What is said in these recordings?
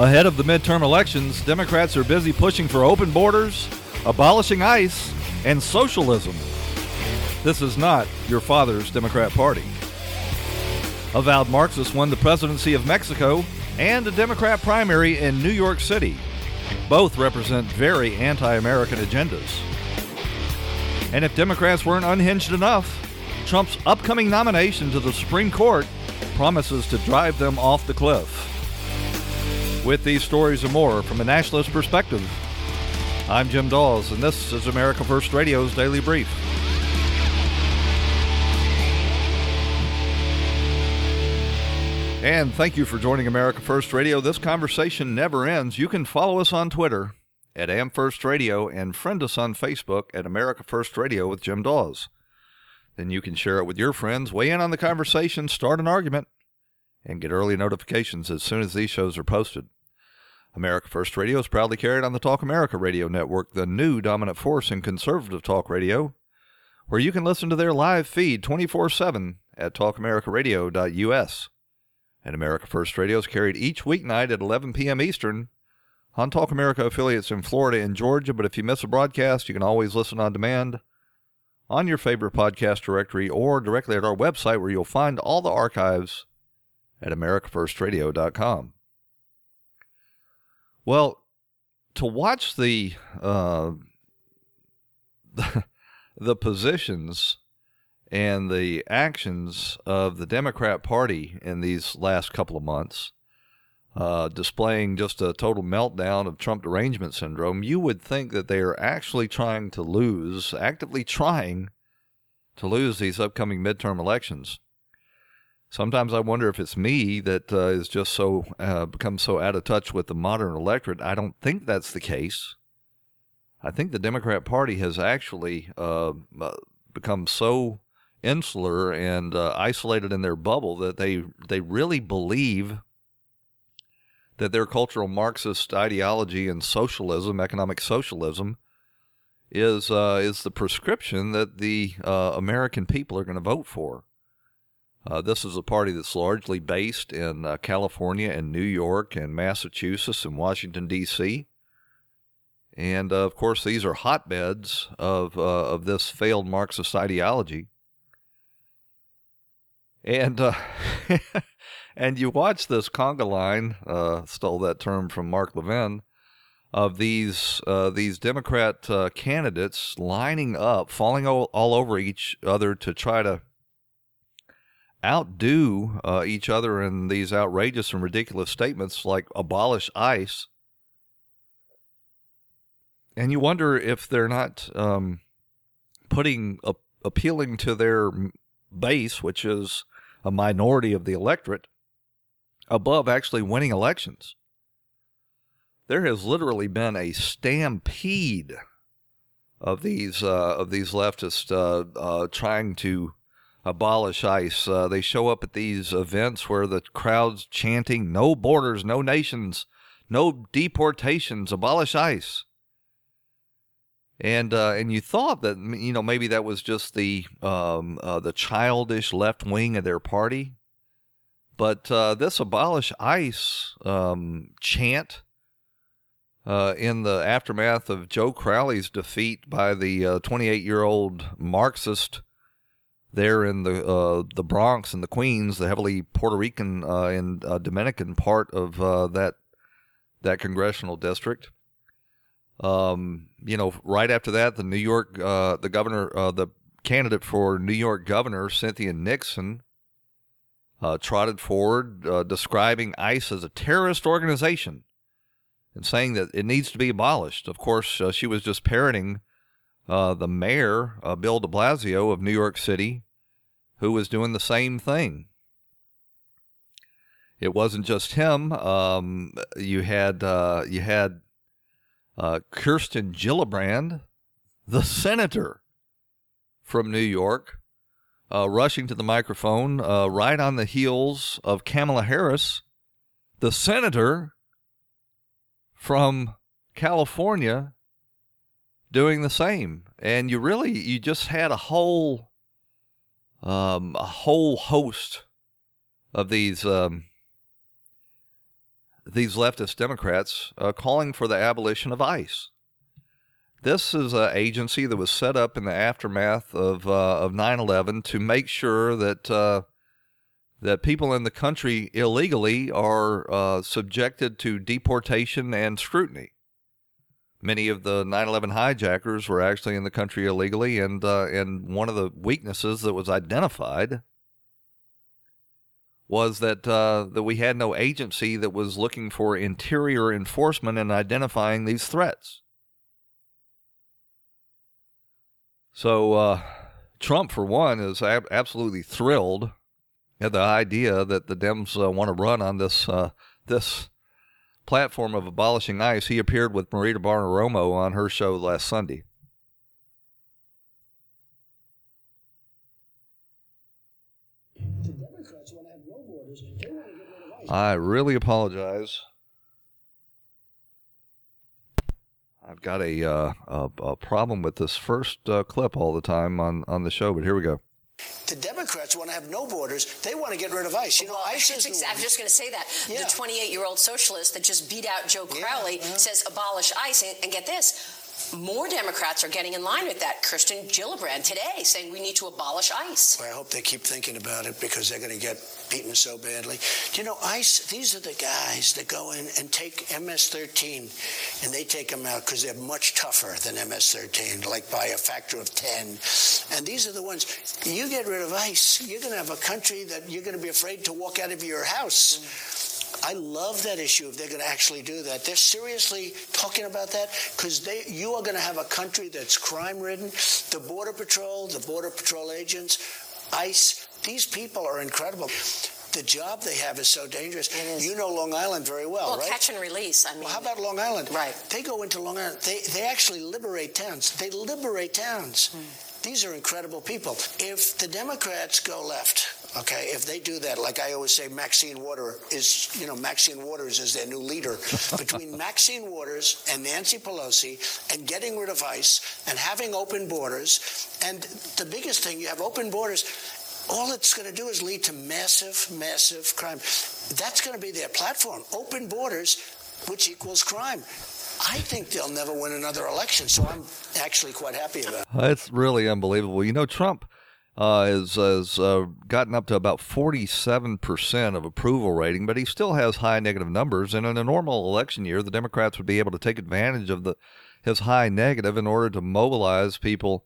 Ahead of the midterm elections, Democrats are busy pushing for open borders, abolishing ICE, and socialism. This is not your father's Democrat Party. Avowed Marxists won the presidency of Mexico and a Democrat primary in New York City. Both represent very anti American agendas. And if Democrats weren't unhinged enough, Trump's upcoming nomination to the Supreme Court promises to drive them off the cliff. With these stories and more from a nationalist perspective, I'm Jim Dawes, and this is America First Radio's Daily Brief. And thank you for joining America First Radio. This conversation never ends. You can follow us on Twitter at AmFirstRadio and friend us on Facebook at America First Radio with Jim Dawes. Then you can share it with your friends, weigh in on the conversation, start an argument, and get early notifications as soon as these shows are posted. America First Radio is proudly carried on the Talk America Radio Network, the new dominant force in conservative talk radio, where you can listen to their live feed 24 7 at talkamericaradio.us. And America First Radio is carried each weeknight at 11 p.m. Eastern on Talk America affiliates in Florida and Georgia. But if you miss a broadcast, you can always listen on demand on your favorite podcast directory or directly at our website where you'll find all the archives at americafirstradio.com. Well, to watch the uh, the positions and the actions of the Democrat Party in these last couple of months, uh, displaying just a total meltdown of Trump derangement syndrome, you would think that they are actually trying to lose, actively trying to lose these upcoming midterm elections. Sometimes I wonder if it's me that uh, is just so uh, become so out of touch with the modern electorate. I don't think that's the case. I think the Democrat Party has actually uh, uh become so insular and uh, isolated in their bubble that they they really believe that their cultural Marxist ideology and socialism, economic socialism, is uh, is the prescription that the American people are going to vote for. Uh, this is a party that's largely based in uh, California and New York and Massachusetts and Washington, D.C. And uh, of course, these are hotbeds of, uh, of this failed Marxist ideology. And, uh, and you watch this conga line, uh, stole that term from Mark Levin, of these, uh, these Democrat uh, candidates lining up, falling all, all over each other to try to outdo uh, each other in these outrageous and ridiculous statements like abolish ICE. And you wonder if they're not um, putting, uh, appealing to their base, which is a minority of the electorate, above actually winning elections. There has literally been a stampede of these uh, of these leftists uh, uh, trying to abolish ICE. Uh, they show up at these events where the crowd's chanting, no borders, no nations, no deportations, abolish ICE. And uh, and you thought that you know maybe that was just the um, uh, the childish left wing of their party, but uh, this abolish ICE um, chant uh, in the aftermath of Joe Crowley's defeat by the 28 uh, year old Marxist there in the uh, the Bronx and the Queens, the heavily Puerto Rican uh, and Dominican part of that that congressional district. Um, you know, right after that, the New York, uh, the governor, uh, the candidate for New York governor, Cynthia Nixon, trotted forward, describing ICE as a terrorist organization and saying that it needs to be abolished. Of course, she was just parroting uh, the mayor, uh, Bill de Blasio of New York City, who was doing the same thing. It wasn't just him. Um, you had uh, you had uh, Kirsten Gillibrand, the senator from New York, uh, rushing to the microphone uh, right on the heels of Kamala Harris, the senator from California, doing the same. And you really, you just had a whole, um, a whole host of these. Um, these leftist Democrats uh, calling for the abolition of ICE. This is an agency that was set up in the aftermath of uh, of 9/11 to make sure that uh, that people in the country illegally are uh, subjected to deportation and scrutiny. Many of the 9/11 hijackers were actually in the country illegally, and uh, and one of the weaknesses that was identified was that uh, that we had no agency that was looking for interior enforcement and identifying these threats. So uh, Trump, for one, is ab- absolutely thrilled at the idea that the Dems uh, want to run on this uh, this platform of abolishing ICE. He appeared with Maria Bartiromo on her show last Sunday. I really apologize. I've got a, uh, a, a problem with this first uh, clip all the time on, on the show, but here we go. The Democrats want to have no borders. They want to get rid of ICE. You know, ICE is. Ex- I'm just going to say that. Yeah. The 28 year old socialist that just beat out Joe Crowley yeah, yeah. says abolish ICE. And, and get this more Democrats are getting in line with that. Kirsten Gillibrand today saying we need to abolish ICE. Well, I hope they keep thinking about it because they're going to get beaten so badly. Do you know, ICE, these are the guys that go in and take MS 13 and they take them out because they're much tougher than MS 13, like by a factor of 10. And these are the ones, you get rid of ICE, you're going to have a country that you're going to be afraid to walk out of your house. Mm. I love that issue if they're going to actually do that. They're seriously talking about that because they you are going to have a country that's crime ridden. The Border Patrol, the Border Patrol agents, ICE, these people are incredible the job they have is so dangerous. You know Long Island very well, well right? catch and release. I mean, well, how about Long Island? Right. They go into Long Island. They they actually liberate towns. They liberate towns. Mm. These are incredible people. If the Democrats go left, Okay, if they do that, like I always say, Maxine Waters is, you know, Maxine Waters is their new leader. Between Maxine Waters and Nancy Pelosi and getting rid of ICE and having open borders, and the biggest thing, you have open borders, all it's going to do is lead to massive, massive crime. That's going to be their platform. Open borders, which equals crime. I think they'll never win another election, so I'm actually quite happy about it. Uh, it's really unbelievable. You know, Trump uh, has, has uh, gotten up to about 47% of approval rating, but he still has high negative numbers. And in a normal election year, the Democrats would be able to take advantage of the his high negative in order to mobilize people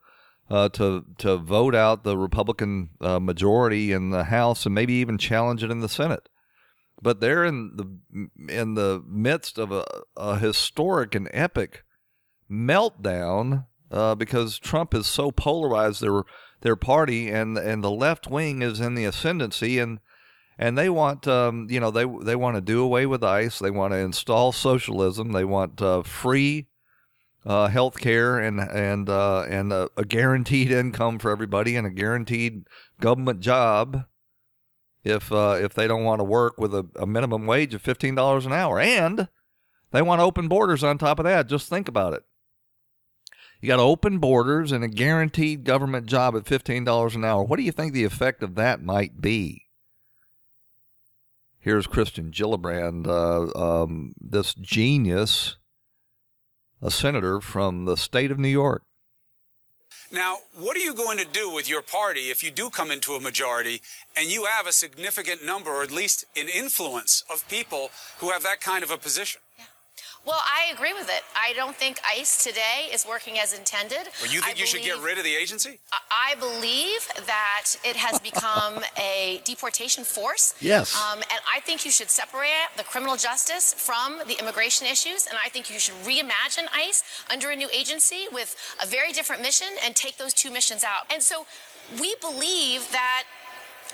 uh, to to vote out the Republican uh, majority in the House and maybe even challenge it in the Senate. But they're in the in the midst of a, a historic and epic meltdown uh, because Trump is so polarized. There were their party, and and the left wing is in the ascendancy, and and they want um, you know they they want to do away with ICE. They want to install socialism. They want uh, free uh, health care and and uh, and a, a, guaranteed income for everybody and a guaranteed government job if uh, if they don't want to work with a, a minimum wage of fifteen dollars an hour and they want open borders on top of that. Just think about it. You got open borders and a guaranteed government job at $15 an hour. What do you think the effect of that might be? Here's Kirsten Gillibrand, uh, um, this genius, a senator from the state of New York. Now, what are you going to do with your party if you do come into a majority and you have a significant number, or at least an influence, of people who have that kind of a position? Yeah. Well, I agree with it. I don't think ICE today is working as intended. Well, you think I you should get rid of the agency? I believe that it has become a deportation force. Yes. Um, and I think you should separate the criminal justice from the immigration issues. And I think you should reimagine ICE under a new agency with a very different mission and take those two missions out. And so we believe that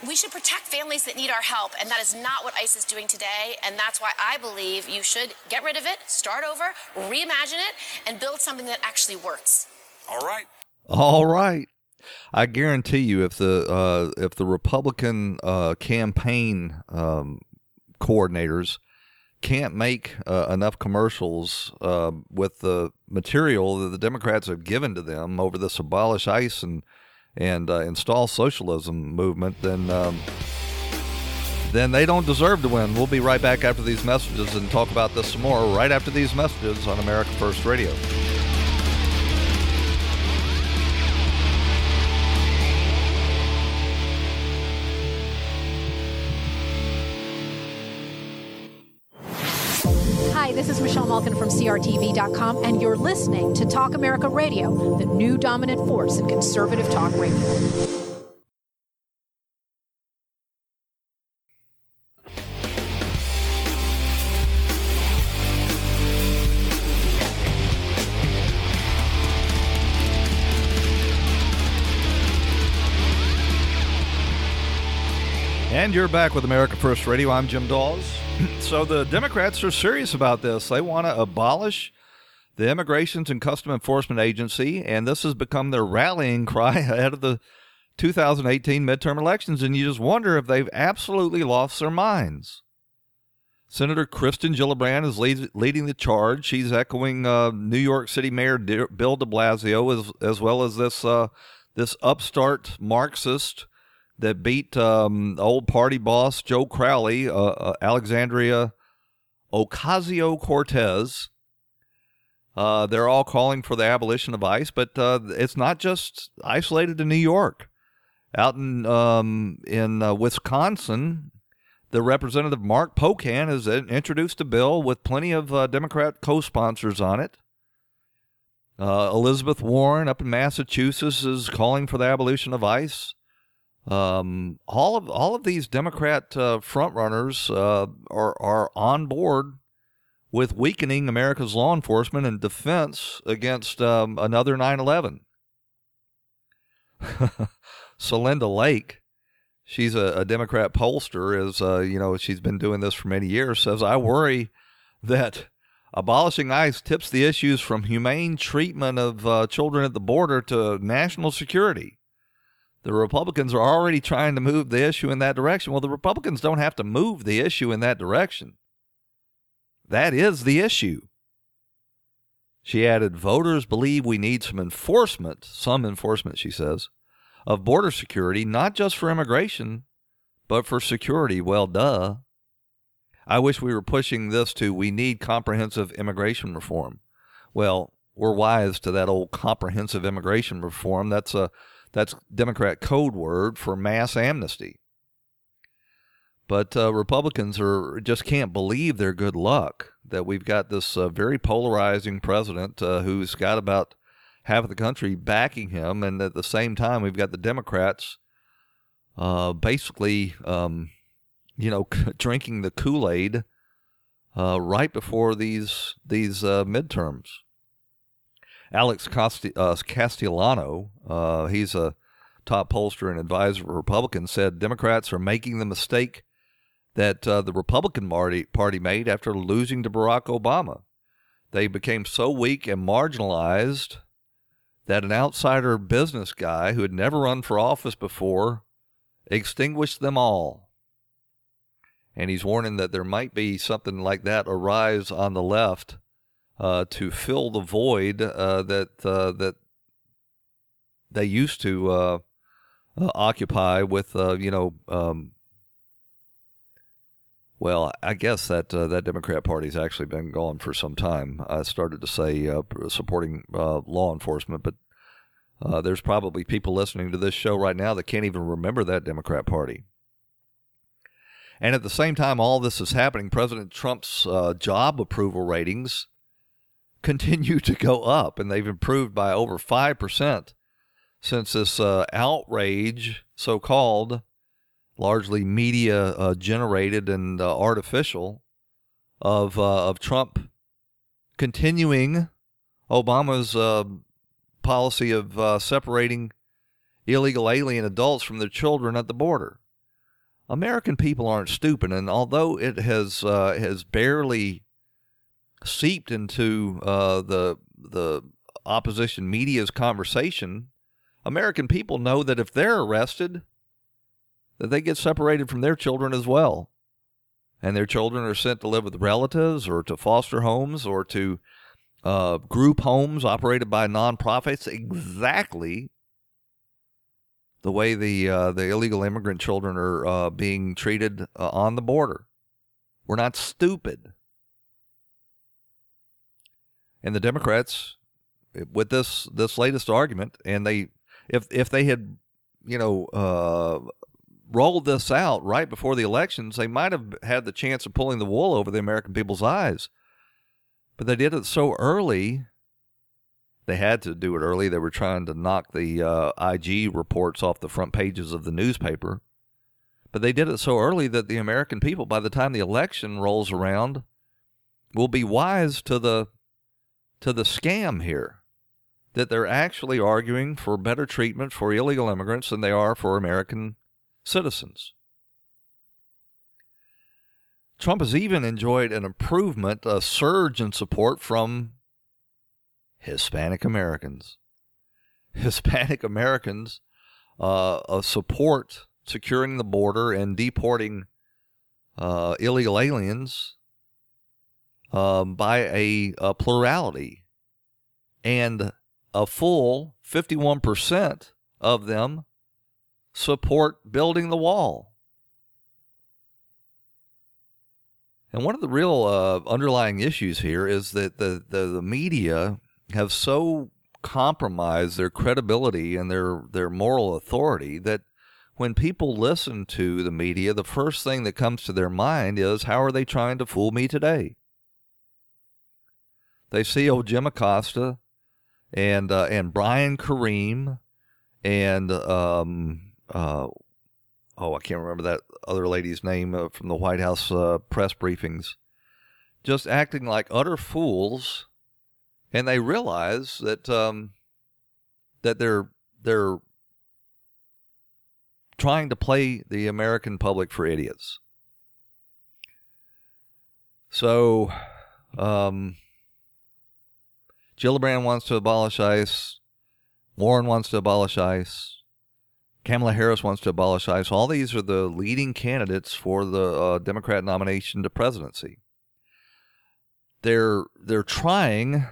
we should protect families that need our help, and that is not what ICE is doing today. And that's why I believe you should get rid of it, start over, reimagine it, and build something that actually works. All right. All right. I guarantee you, if the uh, if the Republican uh, campaign um, coordinators can't make uh, enough commercials uh, with the material that the Democrats have given to them over this abolish ICE and and uh, install socialism movement, then um, then they don't deserve to win. We'll be right back after these messages and talk about this some more. Right after these messages on America First Radio. From and you're listening to Talk America Radio, the new dominant force in conservative talk radio. And you're back with America First Radio. I'm Jim Dawes. so the Democrats are serious about this. They want to abolish the Immigrations and Custom Enforcement Agency, and this has become their rallying cry ahead of the 2018 midterm elections. And you just wonder if they've absolutely lost their minds. Senator Kirsten Gillibrand is lead, leading the charge. She's echoing uh, New York City Mayor Bill De Blasio, as as well as this uh, this upstart Marxist that beat um, old party boss Joe Crowley, uh, uh, Alexandria Ocasio Cortez. Uh, they're all calling for the abolition of ICE, but uh, it's not just isolated to New York. Out in um, in uh, Wisconsin, the representative Mark Pocan has introduced a bill with plenty of uh, Democrat co-sponsors on it. Elizabeth Warren up in Massachusetts is calling for the abolition of ICE. Um, all of all of these Democrat uh, frontrunners uh, are are on board with weakening America's law enforcement and defense against um, another 9/11. Celinda Lake, she's a, a Democrat pollster, is uh, you know she's been doing this for many years. Says I worry that abolishing ICE tips the issues from humane treatment of uh, children at the border to national security. The Republicans are already trying to move the issue in that direction. Well, the Republicans don't have to move the issue in that direction. That is the issue. She added, voters believe we need some enforcement, some enforcement, she says, of border security, not just for immigration, but for security. Well, duh. I wish we were pushing this to we need comprehensive immigration reform. Well, we're wise to that old comprehensive immigration reform. That's a that's Democrat code word for mass amnesty. But uh, Republicans are just can't believe their good luck that we've got this uh, very polarizing president uh, who's got about half of the country backing him, and at the same time we've got the Democrats uh, basically, um, you know, drinking the Kool Aid uh, right before these these uh, midterms. Alex Costi- uh, Castellano, uh, he's a top pollster and advisor for Republicans, said Democrats are making the mistake that uh, the Republican party, party made after losing to Barack Obama. They became so weak and marginalized that an outsider business guy who had never run for office before extinguished them all. And he's warning that there might be something like that arise on the left uh, to fill the void uh, that uh, that they used to uh, uh, occupy with uh, you know. Um, well, I guess that that Democrat Party's actually been gone for some time. I started to say supporting law enforcement, but there's probably people listening to this show right now that can't even remember that Democrat Party. And at the same time, all this is happening. President Trump's job approval ratings continue to go up, and they've improved by over 5% since this uh, outrage, so called, largely media uh, generated and uh, artificial, of, uh, of Trump continuing Obama's uh, policy of uh, separating illegal alien adults from their children at the border. American people aren't stupid, and although it has has barely seeped into uh, the the opposition media's conversation, American people know that if they're arrested, that they get separated from their children as well, and their children are sent to live with relatives or to foster homes or to uh, group homes operated by nonprofits. Exactly the way the uh, the illegal immigrant children are uh, being treated uh, on the border. We're not stupid. And the Democrats, with this this latest argument, and they if if they had you know uh, rolled this out right before the elections, they might have had the chance of pulling the wool over the American people's eyes. But they did it so early. They had to do it early. They were trying to knock the uh, IG reports off the front pages of the newspaper. But they did it so early that the American people, by the time the election rolls around, will be wise to the to the scam here that they're actually arguing for better treatment for illegal immigrants than they are for American citizens. Trump has even enjoyed an improvement, a surge in support from Hispanic Americans. Hispanic Americans uh, support securing the border and deporting uh, illegal aliens um, by a, a plurality. And a full 51% of them support building the wall. And one of the real uh, underlying issues here is that the, the, the, media have so compromised their credibility and their, their moral authority that when people listen to the media, the first thing that comes to their mind is how are they trying to fool me today? They see old Jim Acosta and uh, and Brian Karem and um, uh, oh I can't remember that other lady's name uh, from the White House uh, press briefings, just acting like utter fools, and they realize that um, that they're they're trying to play the American public for idiots. So, um, Gillibrand wants to abolish ICE. Warren wants to abolish ICE. Kamala Harris wants to abolish ICE. All these are the leading candidates for the uh, Democrat nomination to presidency. They're they're trying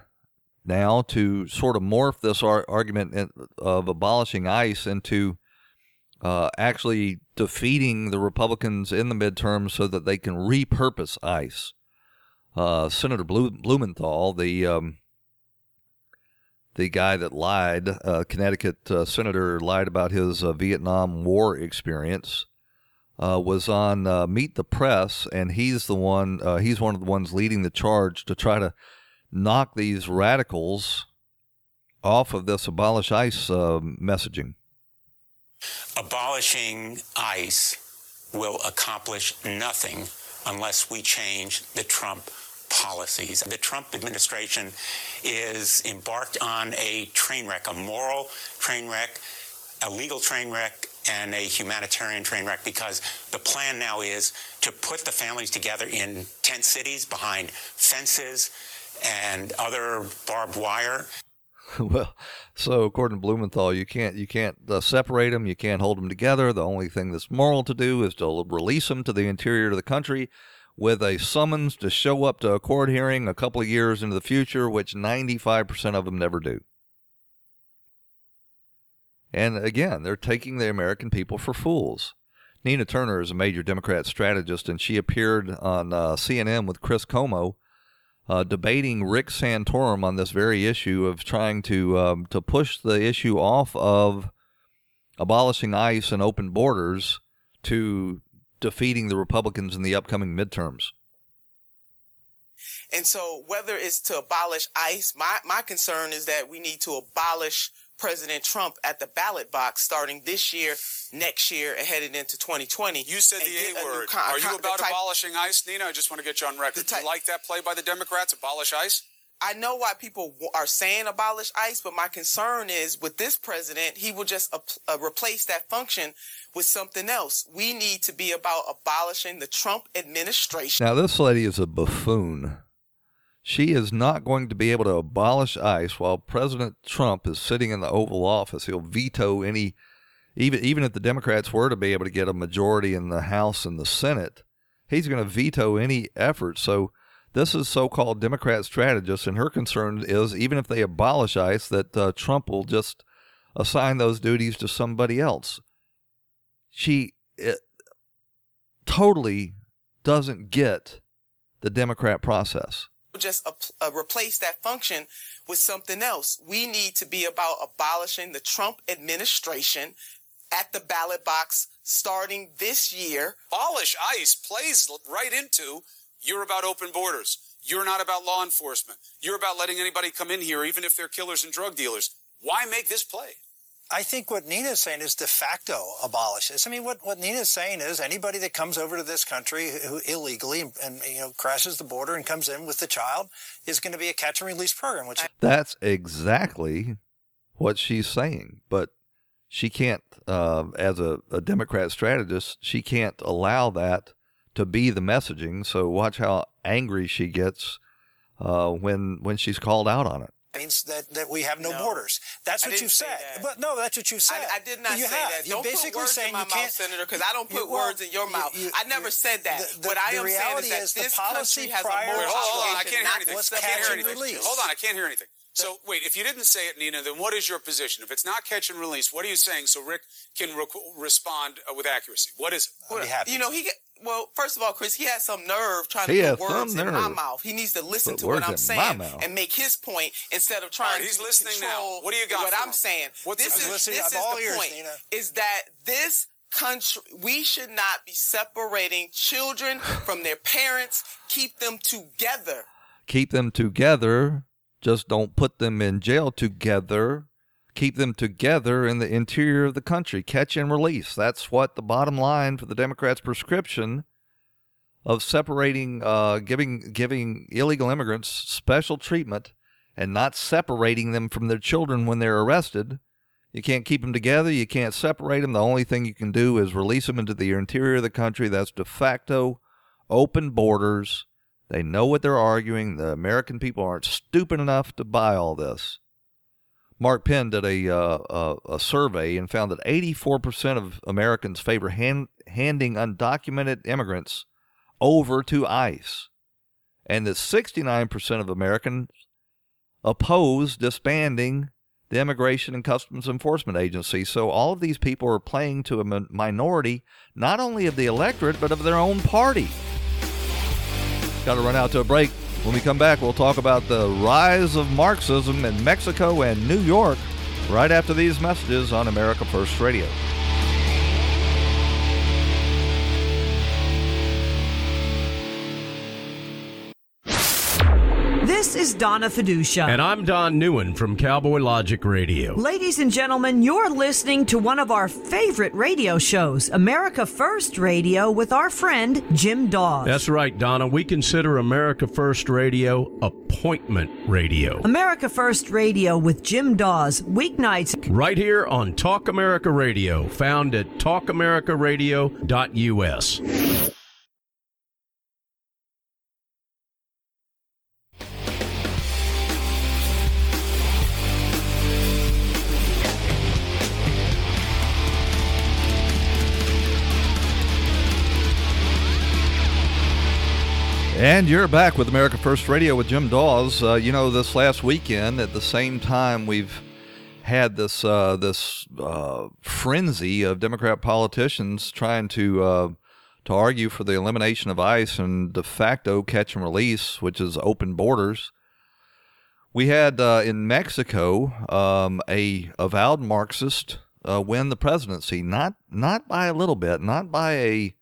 now to sort of morph this ar- argument of abolishing ICE into uh, actually defeating the Republicans in the midterms so that they can repurpose ICE. Uh, Senator Blumenthal, the um, the guy that lied, uh, Connecticut uh, senator, lied about his uh, Vietnam War experience. Uh, was on uh, Meet the Press, and he's the one. Uh, he's one of the ones leading the charge to try to knock these radicals off of this abolish ICE messaging. Abolishing ICE will accomplish nothing unless we change the Trump policies. The Trump administration is embarked on a train wreck, a moral train wreck, a legal train wreck, and a humanitarian train wreck because the plan now is to put the families together in tent cities behind fences and other barbed wire. well, so according to Blumenthal, you can't you can't uh, separate them, you can't hold them together. The only thing that's moral to do is to release them to the interior of the country with a summons to show up to a court hearing a couple of years into the future, which 95% of them never do. And again, they're taking the American people for fools. Nina Turner is a major Democrat strategist, and she appeared on uh, CNN with Chris Cuomo uh, debating Rick Santorum on this very issue of trying to um, to push the issue off of abolishing ICE and open borders to defeating the Republicans in the upcoming midterms. And so whether it's to abolish ICE, my, my concern is that we need to abolish President Trump at the ballot box starting this year, next year, and headed into 2020. You said the A word. Con- Are you about type- abolishing ICE, Nina? I just want to get you on record. Type- you like that play by the Democrats, abolish ICE? I know why people are saying abolish ICE, but my concern is with this president, he will just uh, replace that function with something else. We need to be about abolishing the Trump administration. Now, this lady is a buffoon. She is not going to be able to abolish ICE while President Trump is sitting in the Oval Office. He'll veto any, even even if the Democrats were to be able to get a majority in the House and the Senate, he's going to veto any effort. So this is so-called Democrat strategist, and her concern is even if they abolish ICE, that uh, Trump will just assign those duties to somebody else. She it, totally doesn't get the Democrat process just uh, replace that function with something else. We need to be about abolishing the Trump administration at the ballot box starting this year. Abolish ICE plays right into you're about open borders. You're not about law enforcement. You're about letting anybody come in here, even if they're killers and drug dealers. Why make this play? I think what Nina is saying is de facto abolish this. I mean, what, what Nina is saying is anybody that comes over to this country who illegally and, and, you know crashes the border and comes in with the child is going to be a catch and release program. Which that's exactly what she's saying, but she can't, uh, as a, a Democrat strategist, she can't allow that to be the messaging. So watch how angry she gets uh, when when she's called out on it means that, that we have no, no. borders. That's what you said. But no, that's what you said. I, I did not you say have. that. You're don't basically put words saying in my mouth, Senator, because I don't put you, well, words in your mouth. You, I never said that. The, the, what I am saying is that is this country has a moral Wait, hold on, I can't hear anything. I can't hear anything. Hold on, I can't hear anything. So wait, if you didn't say it, Nina, then what is your position? If it's not catch and release, what are you saying so Rick can re- respond uh, with accuracy? What is it? Well, you know, he get, well, first of all, Chris, he has some nerve trying he to put words in my mouth. He needs to listen put to what I'm saying and make his point instead of trying right, he's to listening control now. What do you got what I'm him? saying. What's this is, this is the ears, point, Nina. is that this country we should not be separating children from their parents. Keep them together. Keep them together just don't put them in jail together. Keep them together in the interior of the country. Catch and release. That's what the bottom line for the Democrats' prescription of separating, uh, giving giving illegal immigrants special treatment and not separating them from their children when they're arrested. You can't keep them together. You can't separate them. The only thing you can do is release them into the interior of the country. That's de facto open borders they know what they're arguing. The American people aren't stupid enough to buy all this. Mark Penn did a, uh, a, a, survey and found that 84% of Americans favor hand, handing undocumented immigrants over to ICE, and that 69% of Americans oppose disbanding the Immigration and Customs Enforcement Agency. So all of these people are playing to a minority, not only of the electorate, but of their own party. Got to run out to a break. When we come back, we'll talk about the rise of Marxism in Mexico and New York right after these messages on America First Radio. Is Donna Fiducia. And I'm Don Neuen from Cowboy Logic Radio. Ladies and gentlemen, you're listening to one of our favorite radio shows, America First Radio, with our friend Jim Dawes. That's right, Donna. We consider America First Radio appointment radio. America First Radio with Jim Dawes, weeknights. Right here on Talk America Radio, found at talkamericaradio.us. And you're back with America First Radio with Jim Dawes. Uh, you know, this last weekend, at the same time, we've had this uh, this uh, frenzy of Democrat politicians trying to uh, to argue for the elimination of ICE and de facto catch and release, which is open borders. We had uh, in Mexico um, a avowed Marxist uh, win the presidency, not not by a little bit, not by a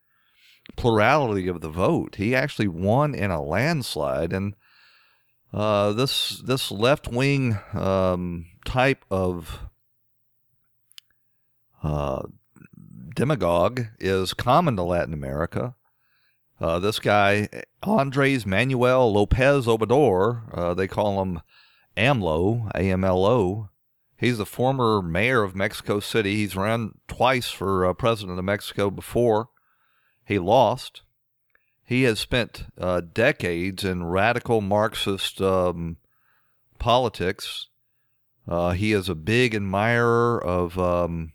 plurality of the vote. He actually won in a landslide, and uh, this this left wing um, type of uh, demagogue is common to Latin America. Uh, this guy, Andres Manuel Lopez Obrador, uh, they call him AMLO, A M L O. He's the former mayor of Mexico City. He's run twice for uh, president of Mexico before. He lost. He has spent uh, decades in radical Marxist um, politics. Uh, he is a big admirer of um,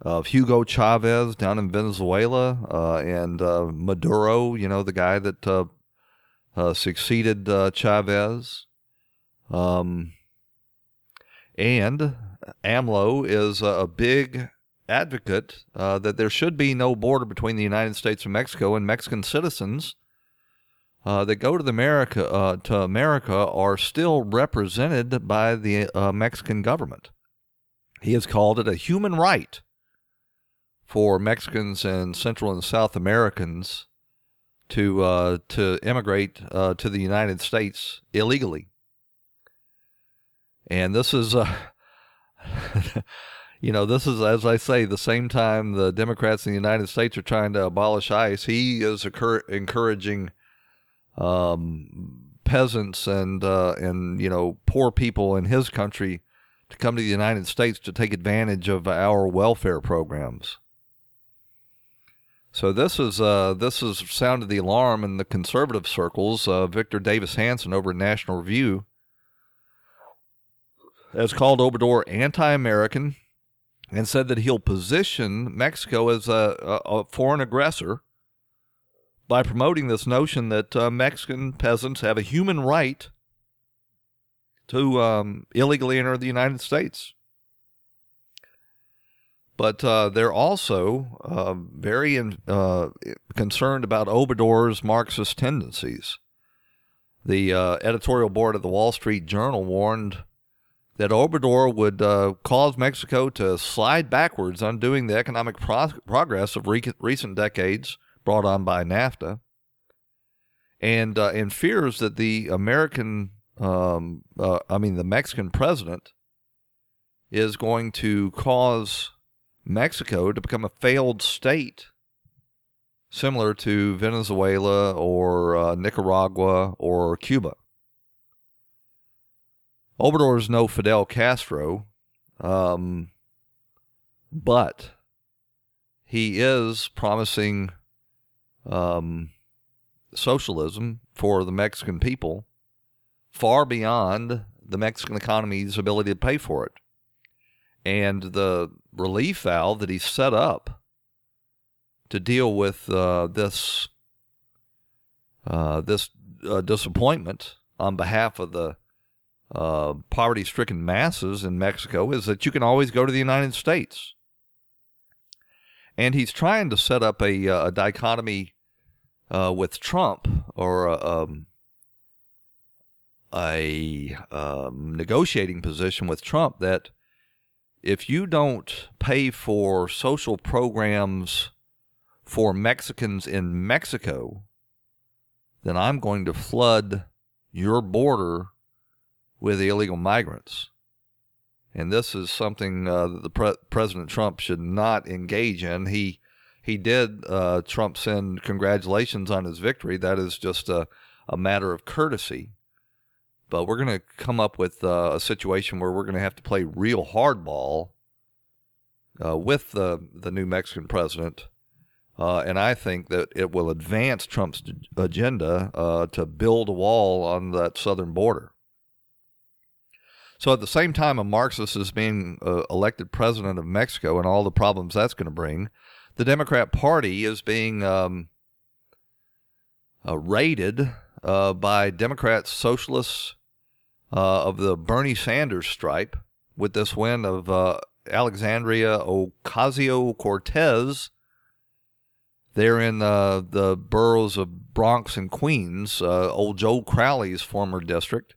of Hugo Chavez down in Venezuela uh, and uh, Maduro, you know, the guy that uh, uh succeeded Chavez. Um, and AMLO is a big advocate uh, that there should be no border between the United States and Mexico, and Mexican citizens that go to the America to America are still represented by the Mexican government. He has called it a human right for Mexicans and Central and South Americans to uh, to immigrate uh, to the United States illegally. And this is, uh, you know, this is as I say, the same time the Democrats in the United States are trying to abolish ICE, he is occur- encouraging um, peasants and uh, and you know poor people in his country to come to the United States to take advantage of our welfare programs. So this is uh, this has sounded the alarm in the conservative circles. Uh, Victor Davis Hanson over at National Review has called Obrador anti-American and said that he'll position Mexico as a, a, foreign aggressor by promoting this notion that uh, Mexican peasants have a human right to um, illegally enter the United States. But uh, they're also uh, very in, uh, concerned about Obrador's Marxist tendencies. The uh, editorial board of the Wall Street Journal warned that Obrador would uh, cause Mexico to slide backwards, undoing the economic pro- progress of re- recent decades brought on by NAFTA, and uh, and fears that the American, um, I mean the Mexican president, is going to cause Mexico to become a failed state, similar to Venezuela or uh, Nicaragua or Cuba. Obrador is no Fidel Castro, um, but he is promising um, socialism for the Mexican people far beyond the Mexican economy's ability to pay for it. And the relief valve that he set up to deal with uh, this uh, this uh, disappointment on behalf of the uh, poverty-stricken masses in Mexico is that you can always go to the United States, and he's trying to set up a, uh, a dichotomy uh, with Trump or um, a um, negotiating position with Trump that if you don't pay for social programs for Mexicans in Mexico, then I'm going to flood your border with the illegal migrants. And this is something uh, that the pre- President Trump should not engage in. He he did uh, Trump send congratulations on his victory. That is just a, a matter of courtesy. But we're going to come up with uh, a situation where we're going to have to play real hardball uh, with the, the new Mexican president. Uh, and I think that it will advance Trump's agenda uh, to build a wall on that southern border. So at the same time, a Marxist is being uh, elected president of Mexico and all the problems that's going to bring, the Democrat Party is being um, uh, raided uh, by Democrats, socialists, uh, of the Bernie Sanders stripe with this win of uh, Alexandria Ocasio Cortez. They're in uh, the boroughs of Bronx and Queens, old Joe Crowley's former district.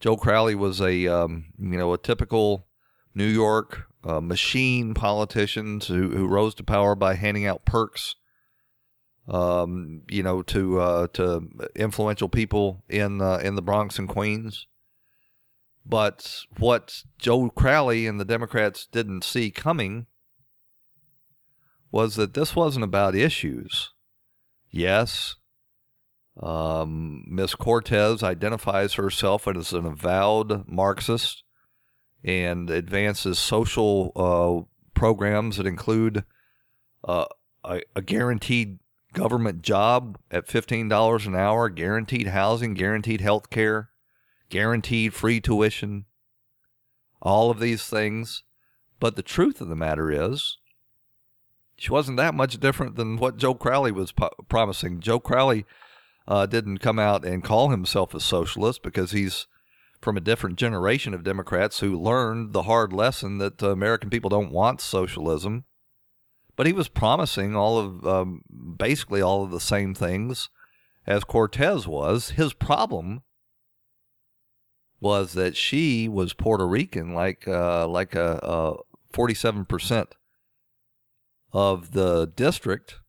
Joe Crowley was a um, you know a typical New York uh, machine politician who, who rose to power by handing out perks um, you know, to uh, to influential people in uh, in the Bronx and Queens. But what Joe Crowley and the Democrats didn't see coming was that this wasn't about issues. Yes, um, Miss Cortez identifies herself as an avowed Marxist and advances social uh, programs that include uh, a, a, guaranteed government job at $15 an hour, guaranteed housing, guaranteed health care, guaranteed free tuition, all of these things. But the truth of the matter is, she wasn't that much different than what Joe Crowley was po- promising. Joe Crowley uh, didn't come out and call himself a socialist because he's from a different generation of Democrats who learned the hard lesson that uh, American people don't want socialism. But he was promising all of um, basically all of the same things as Cortez was. His problem was that she was Puerto Rican, like uh, like a forty-seven percent of the district,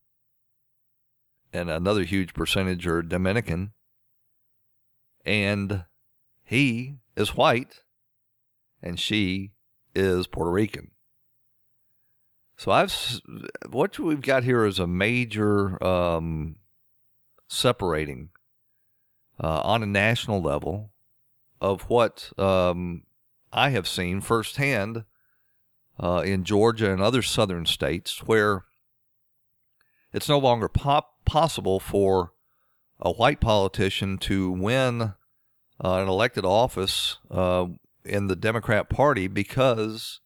and another huge percentage are Dominican, and he is white, and she is Puerto Rican. So I've what we've got here is a major um, separating uh, on a national level of what um, I have seen firsthand uh, in Georgia and other southern states where it's no longer pop- possible for a white politician to win uh, an elected office uh, in the Democrat Party because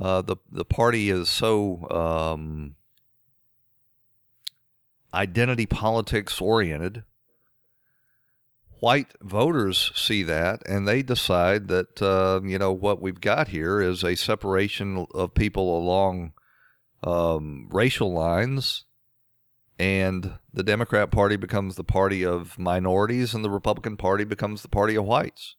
uh, the the party is so um, identity politics oriented. White voters see that and they decide that uh, you know what we've got here is a separation of people along um, racial lines and the democrat party becomes the party of minorities and the republican party becomes the party of whites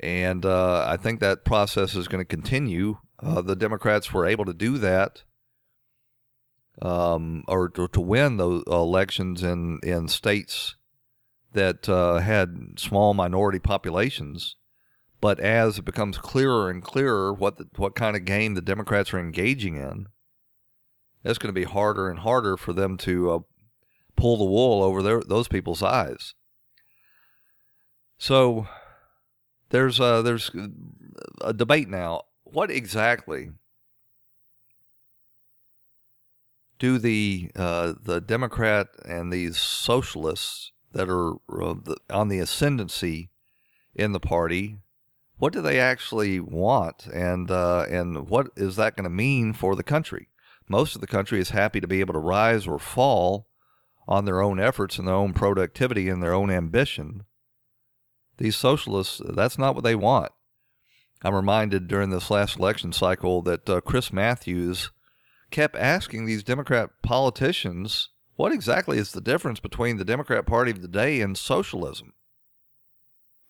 and uh, i think that process is going to continue uh, the democrats were able to do that um, or to, to win those elections in, in states that uh, had small minority populations. But as it becomes clearer and clearer what the, what kind of game the Democrats are engaging in, it's going to be harder and harder for them to uh, pull the wool over their, those people's eyes. So there's a, there's a debate now. What exactly do the uh, the Democrat and these socialists that are uh, on the ascendancy in the party. What do they actually want, and uh, and what is that going to mean for the country? Most of the country is happy to be able to rise or fall on their own efforts and their own productivity and their own ambition. These socialists, that's not what they want. I'm reminded during this last election cycle that uh, Chris Matthews kept asking these Democrat politicians what exactly is the difference between the Democrat Party of the day and socialism?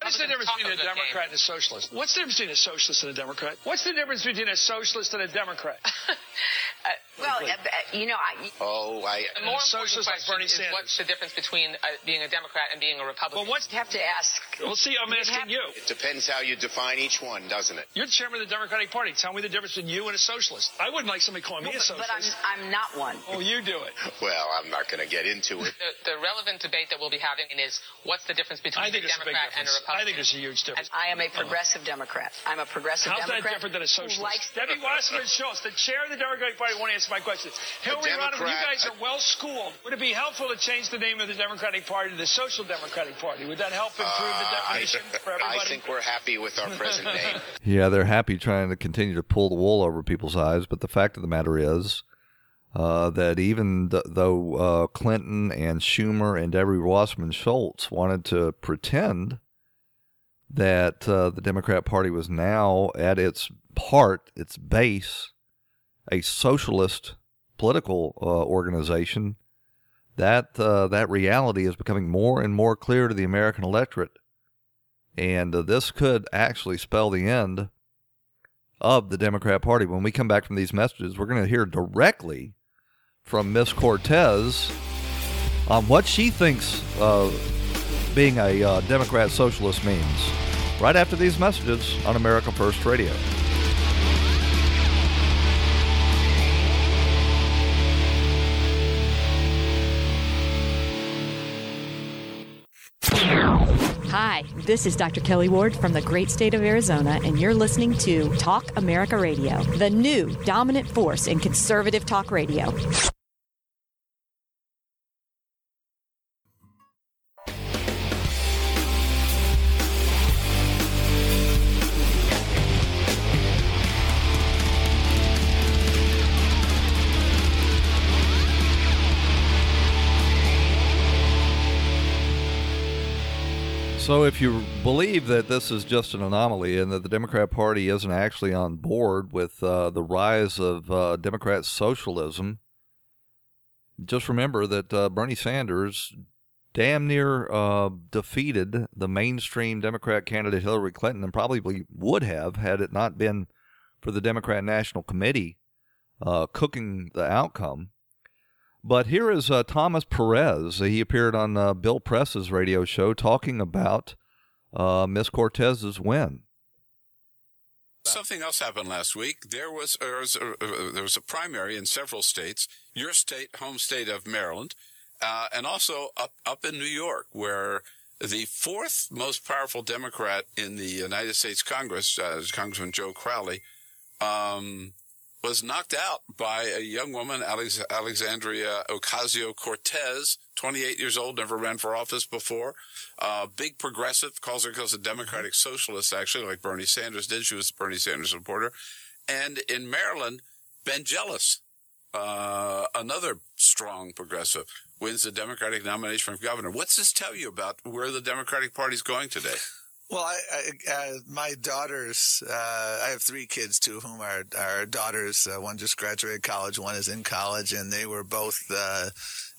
What's the difference between a Democrat and a socialist? What's the difference between a socialist and a Democrat? What's the difference between a socialist and a Democrat? uh, well, uh, you know, I. Oh, I. The more socialist like Bernie Sanders. What's the difference between uh, being a Democrat and being a Republican? Well, what's you have to ask? Well, see, I'm asking you. It depends how you define each one, doesn't it? You're the chairman of the Democratic Party. Tell me the difference between you and a socialist. I wouldn't like somebody calling well, me a socialist. But I'm, I'm not one. Oh, you do it. Well, I'm not going to get into it. The, the, relevant debate that we'll be having is what's the difference between a Democrat a and a Republican? I think there's a huge difference. I am a progressive uh, Democrat. I'm a progressive How's Democrat. How's that different than a socialist? Likes Debbie Wasserman Schultz, the chair of the Democratic Party, won't answer my question. Hillary Rodham, you guys are well schooled. Would it be helpful to change the name of the Democratic Party to the Social Democratic Party? Would that help improve uh, the definition I, for everybody? I think we're happy with our present name. Yeah, they're happy trying to continue to pull the wool over people's eyes, but the fact of the matter is. Uh, that even th- though uh, Clinton and Schumer and Debbie Wasserman Schultz wanted to pretend that uh, the Democrat Party was now at its heart, its base, a socialist political uh, organization, that uh, that reality is becoming more and more clear to the American electorate, and uh, this could actually spell the end of the Democrat Party. When we come back from these messages, we're going to hear directly from Miss Cortez on what she thinks uh, being a uh, Democrat socialist means. Right after these messages on America First Radio. Hi, this is Dr. Kelli Ward from the great state of Arizona, and you're listening to Talk America Radio, the new dominant force in conservative talk radio. So, if you believe that this is just an anomaly and that the Democrat Party isn't actually on board with uh, the rise of uh, Democrat socialism, just remember that uh, Bernie Sanders damn near uh, defeated the mainstream Democrat candidate Hillary Clinton and probably would have had it not been for the Democrat National Committee uh, cooking the outcome. But here is uh, Thomas Perez. He appeared on uh, Bill Press's radio show talking about uh, Miss Cortez's win. Something else happened last week. There was, there was, a, uh, there was a primary in several states. Your state, home state of Maryland, uh, and also up up in New York, where the fourth most powerful Democrat in the United States Congress, uh, Congressman Joe Crowley, um, was knocked out by a young woman, Alex- Alexandria Ocasio Cortez, 28 years old, never ran for office before. Uh, big progressive, calls herself a Democratic Socialist, actually, like Bernie Sanders did. She was a Bernie Sanders supporter. And in Maryland, Ben Jealous, uh, another strong progressive, wins the Democratic nomination for governor. What's this tell you about where the Democratic Party is going today? Well, I, I uh, my daughters, uh, I have three kids, two of whom are, are daughters. Uh, one just graduated college, one is in college, and they were both uh,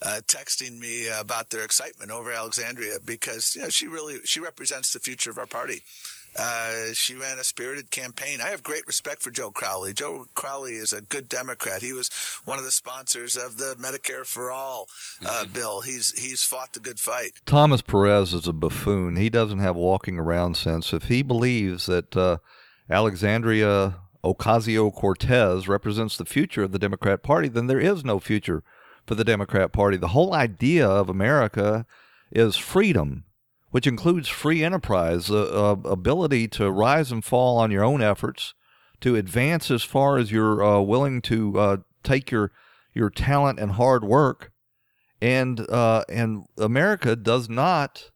uh, texting me about their excitement over Alexandria because you know she really she represents the future of our party. Uh, she ran a spirited campaign. I have great respect for Joe Crowley. Joe Crowley is a good Democrat. He was one of the sponsors of the Medicare for All uh, mm-hmm. bill. He's he's fought the good fight. Thomas Perez is a buffoon. He doesn't have walking around sense. If he believes that uh, Alexandria Ocasio Cortez represents the future of the Democrat Party, then there is no future for the Democrat Party. The whole idea of America is freedom which includes free enterprise, uh, uh, ability to rise and fall on your own efforts, to advance as far as you're uh, willing to uh, take your your talent and hard work, and uh, and America does not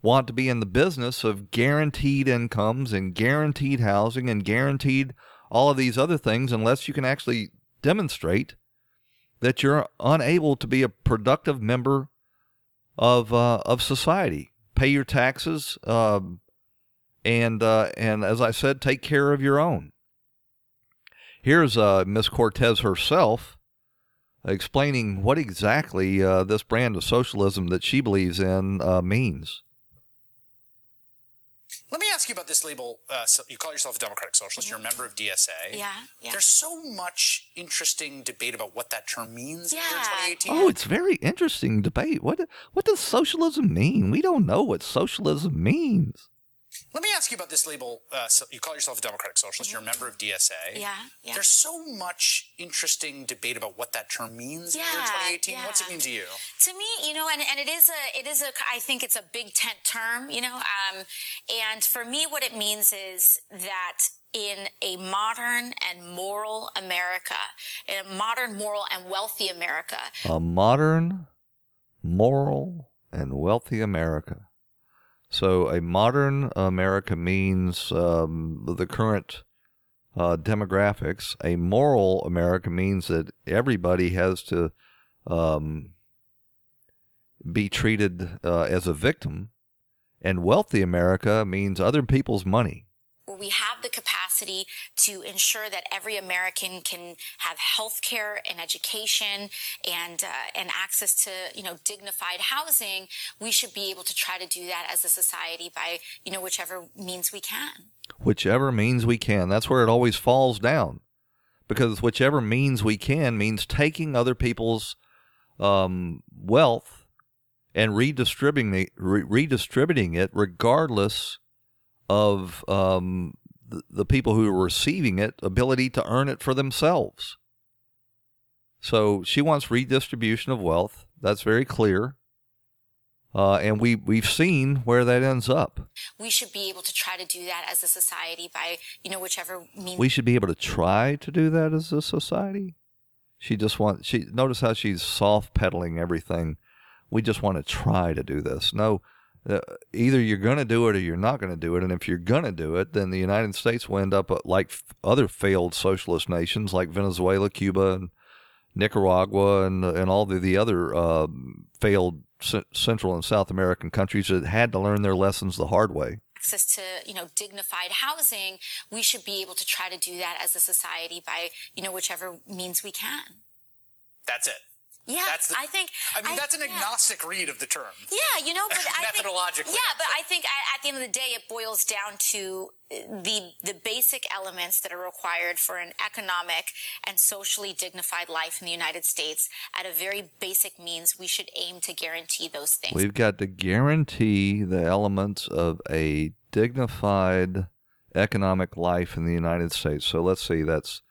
want to be in the business of guaranteed incomes and guaranteed housing and guaranteed all of these other things unless you can actually demonstrate that you're unable to be a productive member of uh, of society pay your taxes, um, and uh, and as I said, take care of your own. Here's uh, Miss Cortez herself explaining what exactly uh, this brand of socialism that she believes in uh, means. Let me ask you about this label. Uh, so you call yourself a Democratic Socialist. You're a member of DSA. Yeah, yeah. There's so much interesting debate about what that term means yeah. in 2018. Oh, it's very interesting debate. What what does socialism mean? We don't know what socialism means. Let me ask you about this label. Uh, so you call yourself a Democratic Socialist. You're a member of DSA. Yeah, yeah. There's so much interesting debate about what that term means yeah, in 2018. Yeah. What's it mean to you? To me, you know, and, and it is a, it is a, I think it's a big tent term, you know, um, and for me, what it means is that in a modern and moral America, in a modern, moral, and wealthy America. A modern, moral, and wealthy America. So a modern America means um, the current uh, demographics. A moral America means that everybody has to um, be treated uh, as a victim. And wealthy America means other people's money we have the capacity to ensure that every American can have health care and education and uh, and access to you know dignified housing, we should be able to try to do that as a society by you know whichever means we can. Whichever means we can. That's where it always falls down. because whichever means we can means taking other people's um, wealth and redistributing it, re- redistributing it regardless of um, the, the people who are receiving it ability to earn it for themselves. So she wants redistribution of wealth. That's very clear. Uh, and we we've seen where that ends up. We should be able to try to do that as a society by you know whichever means. We should be able to try to do that as a society. She just wants. She notice how she's soft pedaling everything. We just want to try to do this. No, uh, either you're going to do it or you're not going to do it. And if you're going to do it, then the United States will end up uh, like other failed socialist nations like Venezuela, Cuba, and Nicaragua, and and all the the other uh, failed Central and South American countries that had to learn their lessons the hard way. Access to you know dignified housing, we should be able to try to do that as a society by you know whichever means we can. That's it. Yeah, that's the, I think. I mean, I, that's an yeah. agnostic read of the term. Yeah, you know, but I think methodologically. Yeah, but I think at, at the end of the day, it boils down to uh, the the basic elements that are required for an economic and socially dignified life in the United States. At a very basic means, we should aim to guarantee those things. We've got to guarantee the elements of a dignified economic life in the United States. So let's see, that's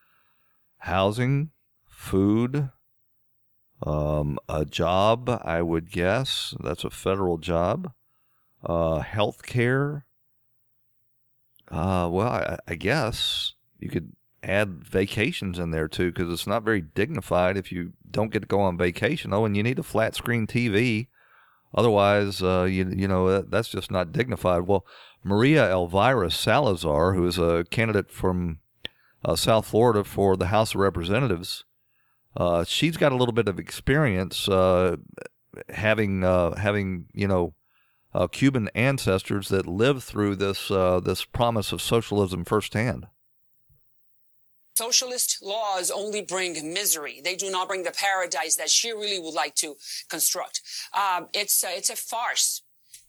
housing, food um, a job, I would guess. That's a federal job. Uh, health care. Uh, well, I, I guess you could add vacations in there too, because it's not very dignified if you don't get to go on vacation. Oh, and you need a flat screen TV. Otherwise, uh, you you know that's just not dignified. Well, Maria Elvira Salazar, who is a candidate from uh, South Florida for the House of Representatives, uh, she's got a little bit of experience uh, having uh, having you know uh, Cuban ancestors that lived through this uh, this promise of socialism firsthand. Socialist laws only bring misery. They do not bring the paradise that she really would like to construct. Um, it's it's a farce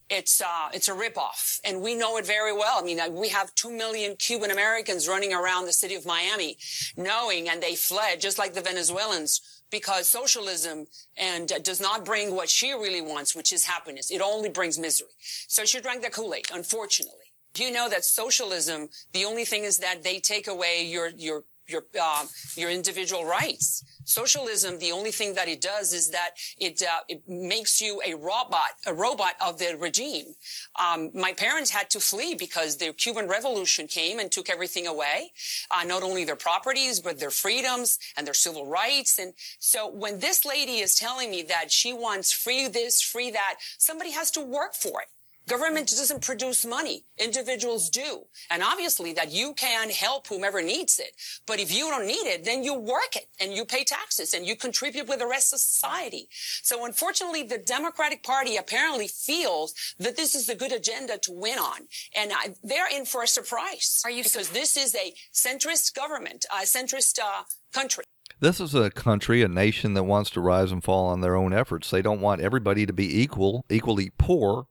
it's uh, it's a ripoff, and we know it very well. I mean, uh, we have two million Cuban Americans running around the city of Miami, knowing, and they fled just like the Venezuelans because socialism and uh, does not bring what she really wants, which is happiness. It only brings misery. So she drank the Kool-Aid, unfortunately. Do you know that socialism? The only thing is that they take away your your your uh, your individual rights. Socialism, the only thing that it does is that it uh, it makes you a robot, a robot of the regime. Um, my parents had to flee because the Cuban Revolution came and took everything away, uh, not only their properties but their freedoms and their civil rights. And so, when this lady is telling me that she wants free this, free that, somebody has to work for it. Government doesn't produce money. Individuals do. And obviously that you can help whomever needs it. But if you don't need it, then you work it and you pay taxes and you contribute with the rest of society. So unfortunately, the Democratic Party apparently feels that this is a good agenda to win on. And I, they're in for a surprise. Are you because this is a centrist government, a centrist uh, country. This is a country, a nation that wants to rise and fall on their own efforts. They don't want everybody to be equal, equally poor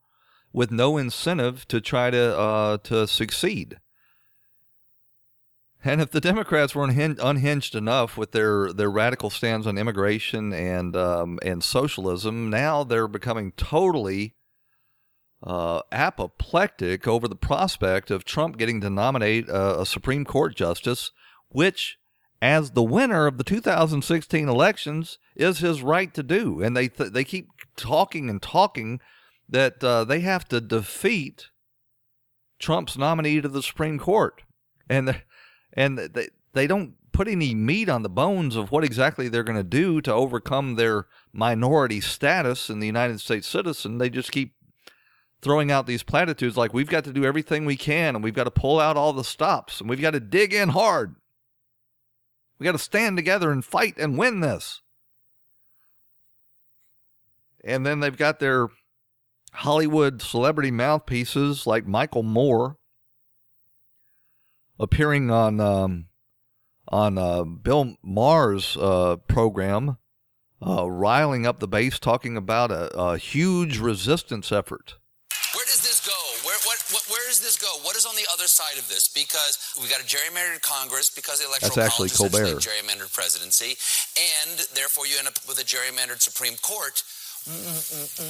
with no incentive to try to uh, to succeed. And if the Democrats were unhinged enough with their, their radical stands on immigration and um, and socialism, now they're becoming totally uh, apoplectic over the prospect of Trump getting to nominate a, a Supreme Court justice, which, as the winner of the 2016 elections, is his right to do. And they th- they keep talking and talking that uh, they have to defeat Trump's nominee to the Supreme Court, and and they they don't put any meat on the bones of what exactly they're going to do to overcome their minority status in the United States citizen. They just keep throwing out these platitudes like we've got to do everything we can and we've got to pull out all the stops and we've got to dig in hard. We got to stand together and fight and win this. And then they've got their Hollywood celebrity mouthpieces like Michael Moore appearing on um, on uh, Bill Maher's uh, program, uh, riling up the base, talking about a, a, huge resistance effort. Where does this go? Where what, what where does this go? What is on the other side of this? because we got a gerrymandered Congress because the electoral That's actually college Colbert. gerrymandered presidency, and therefore you end up with a gerrymandered Supreme Court.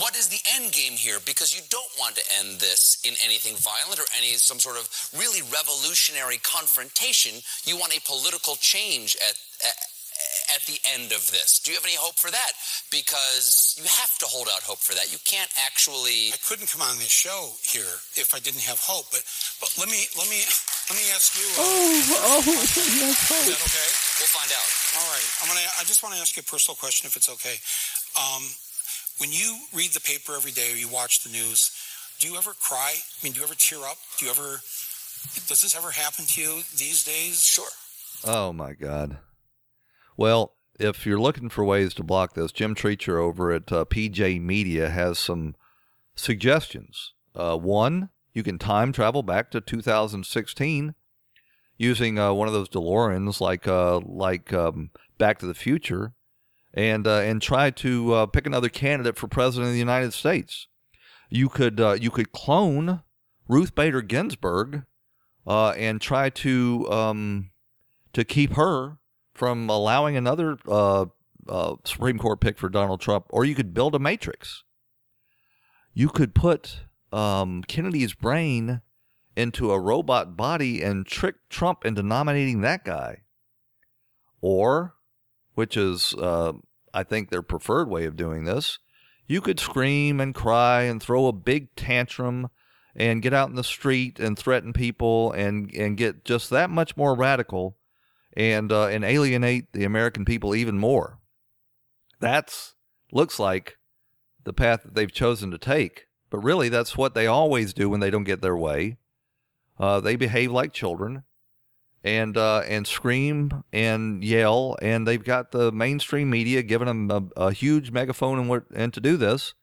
What is the end game here? Because you don't want to end this in anything violent or any some sort of really revolutionary confrontation. You want a political change at, at at the end of this. Do you have any hope for that? Because you have to hold out hope for that. You can't actually. I couldn't come on this show here if I didn't have hope. But but let me let me let me ask you. Uh, oh, yes, Is that okay? We'll find out. All right. I'm gonna. I just want to ask you a personal question, if it's okay. Um, when you read the paper every day or you watch the news, do you ever cry? I mean, do you ever tear up? Do you ever? Does this ever happen to you these days? Sure. Oh my God. Well, if you're looking for ways to block this, Jim Treacher over at uh, PJ Media has some suggestions. Uh, one, you can time travel back to 2016 using uh, one of those DeLoreans, like uh, like um, Back to the Future, and uh, and try to uh, pick another candidate for president of the United States. You could uh, you could clone Ruth Bader Ginsburg uh, and try to um, to keep her from allowing another uh, uh, Supreme Court pick for Donald Trump, or you could build a matrix. You could put um, Kennedy's brain into a robot body and trick Trump into nominating that guy. Or, which is, uh, I think, their preferred way of doing this, you could scream and cry and throw a big tantrum and get out in the street and threaten people and, and get just that much more radical and uh, and alienate the American people even more. That's looks like the path that they've chosen to take, but really that's what they always do when they don't get their way. Uh, they behave like children, and uh, and scream and yell, and they've got the mainstream media giving them a, a huge megaphone and what and to do this.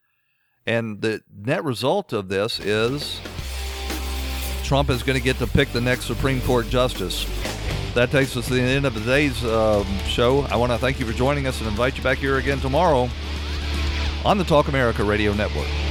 And the net result of this is Trump is going to get to pick the next Supreme Court justice that takes us to the end of today's uh, show. I want to thank you for joining us and invite you back here again tomorrow on the Talk America Radio Network.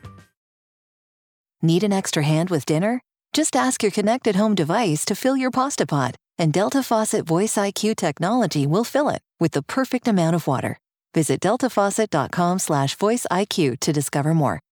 Need an extra hand with dinner? Just ask your connected home device to fill your pasta pot, and Delta Faucet Voice IQ technology will fill it with the perfect amount of water. Visit deltafaucet.com slash voice IQ to discover more.